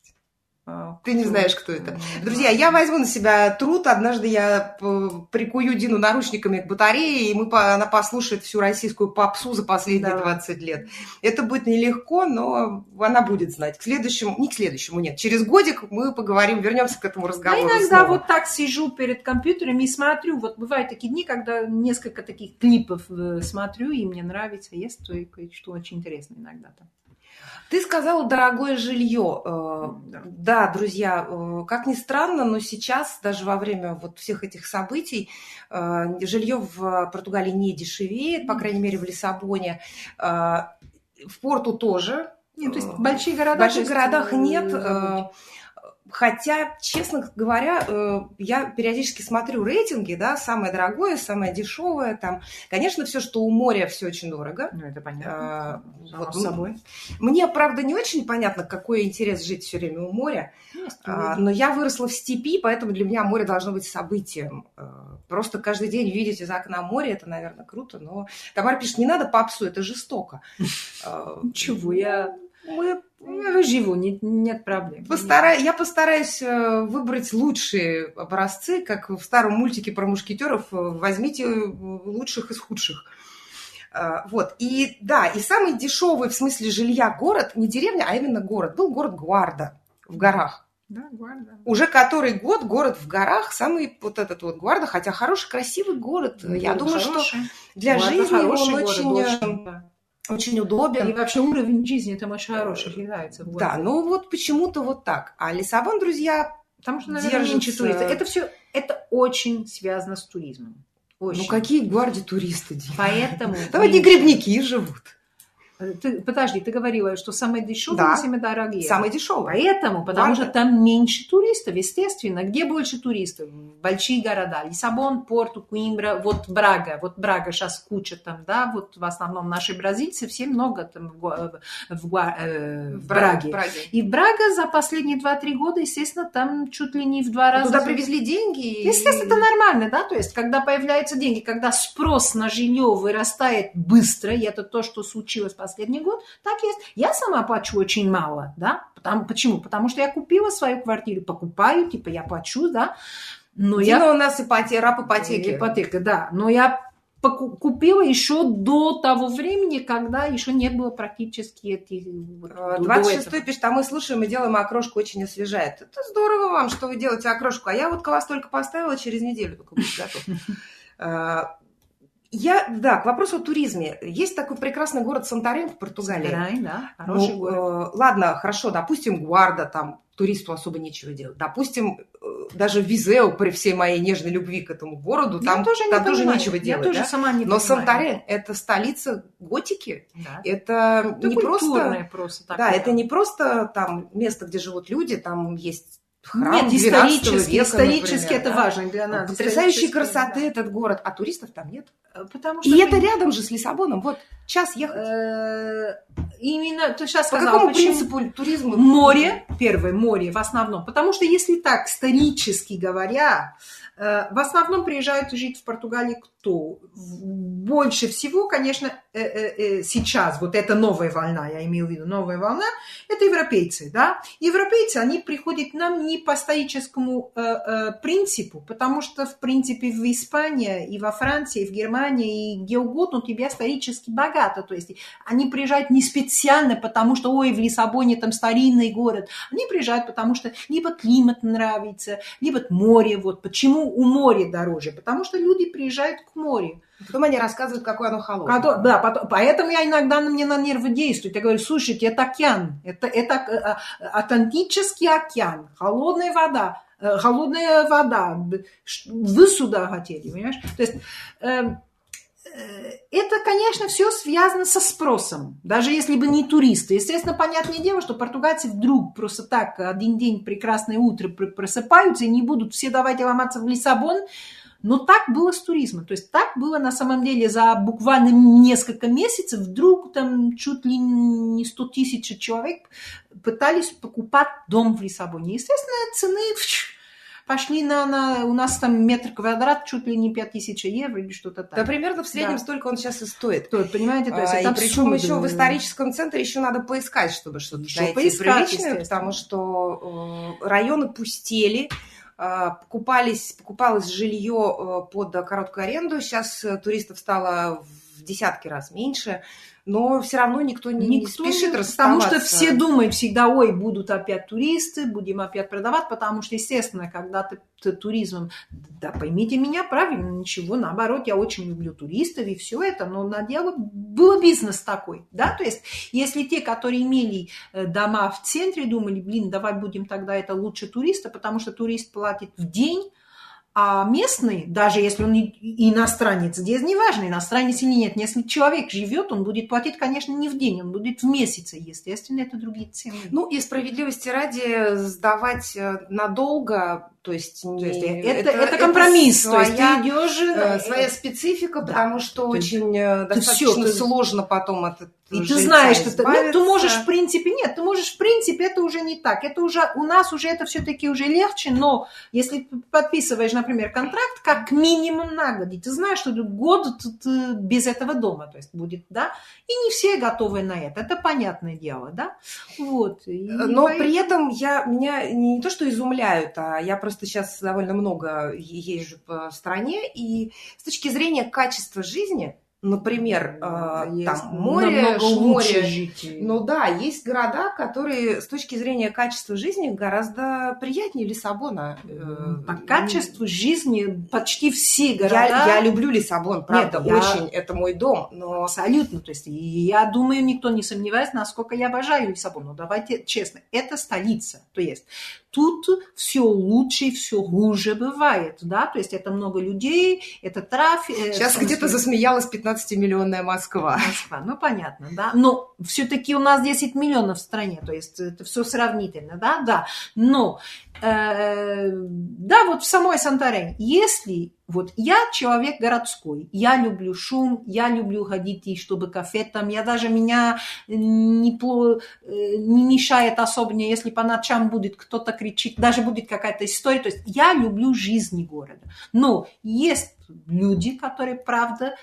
А, Ты не знаешь, кто это. Друзья, я возьму на себя труд. Однажды я п- прикую Дину наручниками к батарее, и мы, она послушает всю российскую попсу за последние Давай. 20 лет. Это будет нелегко, но она будет знать. К следующему, не к следующему, нет. Через годик мы поговорим, вернемся к этому Я разговору. иногда снова. вот так сижу перед компьютером и смотрю. Вот бывают такие дни, когда несколько таких клипов э, смотрю, и мне нравится. Есть то- кое-что очень интересное иногда там. Ты сказала дорогое жилье. Э, Да. Да, друзья, э, как ни странно, но сейчас, даже во время вот всех этих событий, э, жилье в Португалии не дешевеет, по крайней мере, в Лиссабоне. В Порту тоже. Нет, то есть большие В города... больших то есть, городах нет. Хотя, честно говоря, э, я периодически смотрю рейтинги, да, самое дорогое, самое дешевое. Там, конечно, все, что у моря, все очень дорого. Ну, это понятно. Само вот, собой. Мне, правда, не очень понятно, какой интерес жить все время у моря, Есть а, но я выросла в степи, поэтому для меня море должно быть событием. Э, Просто каждый день видеть из окна море, это, наверное, круто, но Тамара пишет, не надо попсу, это жестоко. [laughs] Э, Ничего, я, Мы я живу, нет, нет проблем. постара- Я постараюсь э, выбрать лучшие образцы, как в старом мультике про мушкетеров. э, Возьмите э, лучших из худших. Вот. И да, и самый дешевый в смысле жилья город, не деревня, а именно город, был город Гуарда в горах. Да, гварда. Уже который год город в горах, самый вот этот вот Гуарда, хотя хороший, красивый город. Я Город думаю, что хороший. для Гуарда жизни он хороший город, очень, очень, да. Очень И удобен. вообще уровень жизни там очень хороший считается. в Да, ну вот почему-то вот так. А Лиссабон, друзья, Потому что, наверное, меньше держится- туристов. Это все, это очень связано с туризмом. Очень. ну какие Гуарде туристы? Поэтому... Там одни меньше. грибники живут. Ты, подожди, ты говорила, что самые дешевые, Да. самые дорогие. Самые дешевые. Поэтому, потому Гуарда. что там меньше туристов, естественно. Где больше туристов? Большие города. Лиссабон, Порту, Куимбра, вот Брага. Вот Брага сейчас куча там, да, вот в основном наши бразильцы, все много там в, в, э, в Браге. В Браге. И Брага за последние 2-3 года, естественно, там чуть ли не в два раза... Туда привезли деньги. и- Естественно, это нормально, да, то есть, когда появляются деньги, когда спрос на жилье вырастает быстро, и это то, что случилось в последний год, так есть. Я сама плачу очень мало, да, потому, почему? Потому что я купила свою квартиру, покупаю, типа, я плачу, да, но Дина я... у нас ипотека, раб ипотеки. Ипотека, да, но я купила еще до того времени, когда еще не было практически этих... вот, Э, до 26 этого. пишет, а мы слушаем и делаем а окрошку, очень освежает. Это здорово вам, что вы делаете окрошку. А я вот вас только поставила, через неделю только будет готов. [laughs] Я, да, к вопросу о туризме. Есть такой прекрасный город Санторин в Португалии. Собирай, да, хороший Ну, город. э, ладно, хорошо, допустим, Гуарда, там туристу особо нечего делать. Допустим, э, даже Визео, при всей моей нежной любви к этому городу, там, я тоже, не там тоже понимаю. нечего Я делать. тоже да? сама не Но понимаю. Санторин – это столица готики. Да. Это Это не просто... просто Да, это не просто там место, где живут люди, там есть храм Нет, 12 исторически, века, исторически например, это да. важно для нас. Потрясающей красоты да. этот город, а туристов там нет. Потому что И это рядом же с Лиссабоном. Вот, час ехать. Э, Именно, ты сейчас По сказала, какому почему? принципу туризма? Море, первое, море в основном. Потому что если так, исторически говоря, э, в основном приезжают жить в Португалии кто? В- Больше всего, конечно, э, э, э, сейчас, вот эта новая волна, я имею в виду новая волна, это европейцы, да? Европейцы, они приходят к нам не по историческому э, принципу, потому что, в принципе, в Испании и во Франции, и в Германии, и где угодно у тебя исторически богато. То есть они приезжают не специально, потому что, ой, в Лиссабоне там старинный город. Они приезжают, потому что либо климат нравится, либо море. Вот почему у моря дороже? Потому что люди приезжают к морю. Потом они рассказывают, какое оно холодное. Потом- да, потом- поэтому я иногда на мне на нервы действует. Я говорю, слушайте, это океан, это, это э, э, Атлантический океан, холодная вода, э, холодная вода. Вы сюда хотели, понимаешь? То есть эм, это, конечно, все связано со спросом, даже если бы не туристы. Естественно, понятное дело, что португальцы вдруг просто так один день прекрасное утро пр- просыпаются и не будут все давайте ломаться в Лиссабон, Но так было с туризмом. То есть так было на самом деле за буквально несколько месяцев. Вдруг там чуть ли не 100 тысяч человек пытались покупать дом в Лиссабоне. Естественно, цены [laughs] пошли на, на... У нас там метр квадрат чуть ли не 5000 евро или что-то так. Да, примерно в среднем да. столько он сейчас и стоит. Стоит, понимаете? То есть, а, и причем еще в историческом центре еще надо поискать, чтобы что-то найти поискать, приличное, потому что э, районы пустели, покупались, покупалось жилье э, под короткую аренду, сейчас туристов стало десятки раз меньше но все равно никто не, никто не спешит расставаться. Потому что все думают всегда, ой, будут опять туристы, будем опять продавать, потому что, естественно, когда ты, ты туризмом, да поймите меня правильно, ничего, наоборот, я очень люблю туристов и все это, но на дело был бизнес такой, да, то есть если те, которые имели э, дома в центре, думали, блин, давай будем тогда это лучше туриста, потому что турист платит в день, а местный, даже если он иностранец, здесь не важно, иностранец или нет, если человек живет, он будет платить, конечно, не в день, он будет в месяц, естественно, это другие цены. Ну и справедливости ради сдавать э, надолго то есть, то есть это, это, это компромисс. Это своя, то есть ты идешь... Э, своя специфика, да. потому что ты, очень ты достаточно все, сложно потом от и ты знаешь, что ты, ну, ты можешь, в принципе, нет, ты можешь, в принципе, это уже не так. Это уже, у нас уже это все-таки уже легче, но если ты подписываешь, например, контракт, как минимум на год, и ты знаешь, что год ты, ты без этого дома, то есть будет, да, и не все готовы на это, это понятное дело, да, вот. И но поэтому... при этом я, меня не то, что изумляют, а я просто сейчас довольно много езжу по стране, и с точки зрения качества жизни, например, э, там море, море. Жить. Ну да, есть города, которые с точки зрения качества жизни гораздо приятнее Лиссабона. Э, По качеству жизни почти все города. Я, я люблю Лиссабон, правда, Нет, я... очень, это мой дом. Но... Абсолютно, то есть я думаю, никто не сомневается, насколько я обожаю Лиссабон. Но давайте честно, это столица, то есть тут все лучше и все хуже бывает, да, то есть это много людей, это трафик. Э, Сейчас где-то засмеялась 15-миллионная Москва. Москва, ну понятно, да, но все-таки у нас 10 миллионов в стране, то есть это все сравнительно, да, да, но Э, да, вот в самой Санторени, если вот я человек городской, я люблю шум, я люблю ходить и чтобы кафе там, я даже меня не, пло, э, не мешает особенно, если по ночам будет кто-то кричит, даже будет какая-то история, то есть я люблю жизни города. Но есть люди, которые, правда,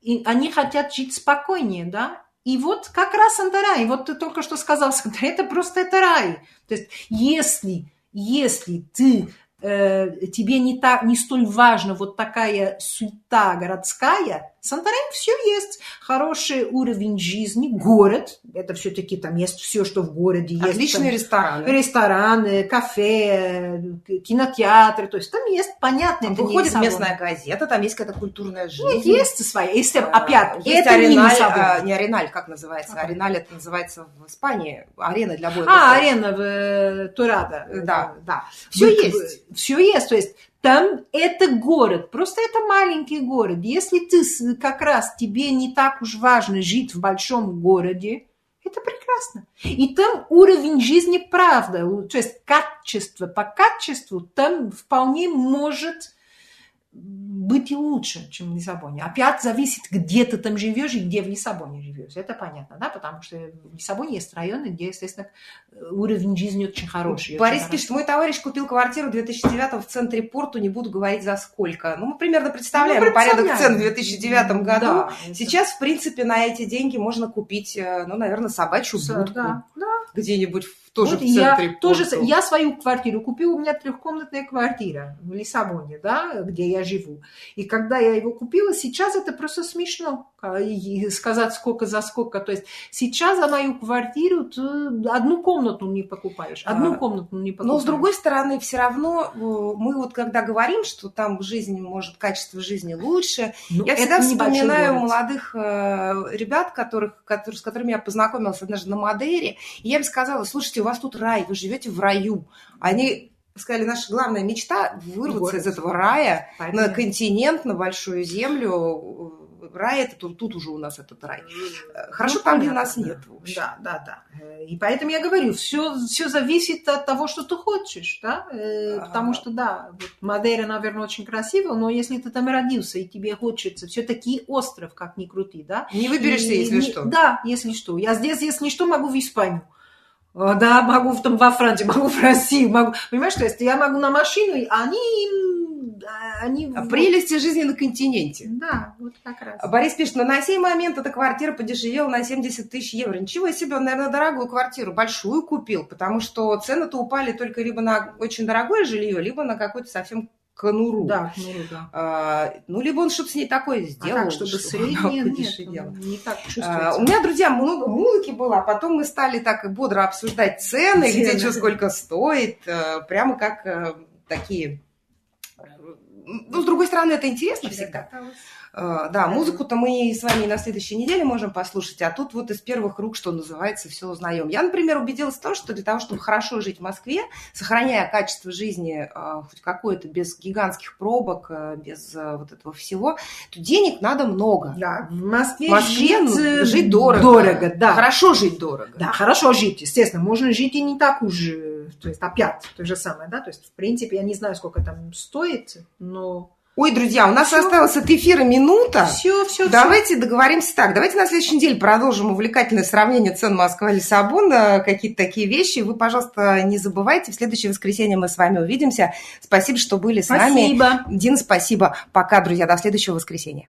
и они хотят жить спокойнее, да, и вот как раз Санторай, вот ты только что сказал, [laughs] это просто это рай. То есть если если ты э, тебе не, так, не столь важна вот такая суета городская, Санторин все есть. Хороший уровень жизни, город. Это все-таки там есть все, что в городе есть. Отличные там, рестораны. Рестораны, кафе, кинотеатры. То есть там есть понятно. Там выходит местная газета, там есть какая-то культурная жизнь. Нет, есть своя. Есть, а, опять, есть это ареналь, не, а, не ареналь, как называется? А, ареналь это называется в Испании. Арена для боя. А, арена в э, Турадо. Да. да. Все есть. Все есть. То есть там это город, просто это маленький город. Если ты как раз тебе не так уж важно жить в большом городе, это прекрасно. И там уровень жизни правда, то есть качество по качеству там вполне может быть и лучше, чем в Лиссабоне. Опять зависит, где ты там живешь и где в Лиссабоне живешь. Это понятно, да, потому что в Лиссабоне есть районы, где, естественно, уровень жизни очень хороший. Борис очень пишет, мой товарищ купил квартиру 2009 в центре порту, не буду говорить за сколько. Ну, мы примерно представляем, ну, порядок цен в 2009 году. Да, Сейчас, в принципе, на эти деньги можно купить, э, ну, наверное, собачью будку. Да, да. Где-нибудь в тоже вот в центре я, тоже, я свою квартиру купила, у меня трехкомнатная квартира в Лиссабоне, да, где я живу. И когда я его купила, сейчас это просто смешно и сказать сколько за сколько. То есть сейчас за мою квартиру ты одну комнату не покупаешь, одну а, комнату не покупаешь. Но с другой стороны, все равно э, мы вот когда говорим, что там жизнь может качество жизни лучше, ну, я всегда вспоминаю молодых э, ребят, которых, которые, с которыми я познакомилась однажды на Мадейре, и я им сказала, слушайте, вас тут рай, вы живете в раю. Они сказали, наша главная мечта вырваться Город. из этого рая Понятно. на континент, на большую землю, рай это тут, тут уже у нас этот рай. Хорошо, ну, там, где нас нет. Да, да, да. И поэтому я говорю, все, все зависит от того, что ты хочешь, да? Ага. Потому что, да, вот Мадейра, наверное, очень красиво, но если ты там родился, и тебе хочется, все-таки остров, как ни крути, да? Не выберешься, и, если не, что. Да, если что. Я здесь, если что, могу в Испанию. Да, могу в, там, во Франции, [laughs] могу в России, могу. Понимаешь, то есть я могу на машину, а они они... А прелести жизни на континенте. Да, вот как раз. Борис пишет, на сей момент эта квартира подешевела на 70 тысяч евро. Ничего себе, он, наверное, дорогую квартиру, большую купил, потому что цены-то упали только либо на очень дорогое жилье, либо на какой-то совсем конуру. Да, конуру, да. А, ну, либо он что-то с ней такое сделал. А так, чтобы, чтобы среднее, [laughs] нет, не так чувствуется. А, у меня, друзья, много музыки было, а потом мы стали так бодро обсуждать цены, цены. где что сколько стоит, э, прямо как э, такие ну, с другой стороны, это интересно всегда. Uh, да, музыку-то мы с вами на следующей неделе можем послушать, а тут вот из первых рук, что называется, все узнаем. Я, например, убедилась в том, что для того, чтобы хорошо жить в Москве, сохраняя качество жизни uh, хоть какое-то, без гигантских пробок, uh, без вот этого всего, то денег надо много. Да, в Москве, в Москве жить, жить дорого. Дорого, да. Хорошо жить дорого. Да, хорошо жить, естественно. Можно жить и не так уже то есть опять то же самое, да, то есть в принципе я не знаю, сколько там стоит, но Ой, друзья, у нас все. осталось от эфира минута. Все, все, Давайте все. договоримся так. Давайте на следующей неделе продолжим увлекательное сравнение цен Москва-Лиссабон, какие-то такие вещи. Вы, пожалуйста, не забывайте. В следующее воскресенье мы с вами увидимся. Спасибо, что были с спасибо. нами. Дина, спасибо. Пока, друзья. До следующего воскресенья.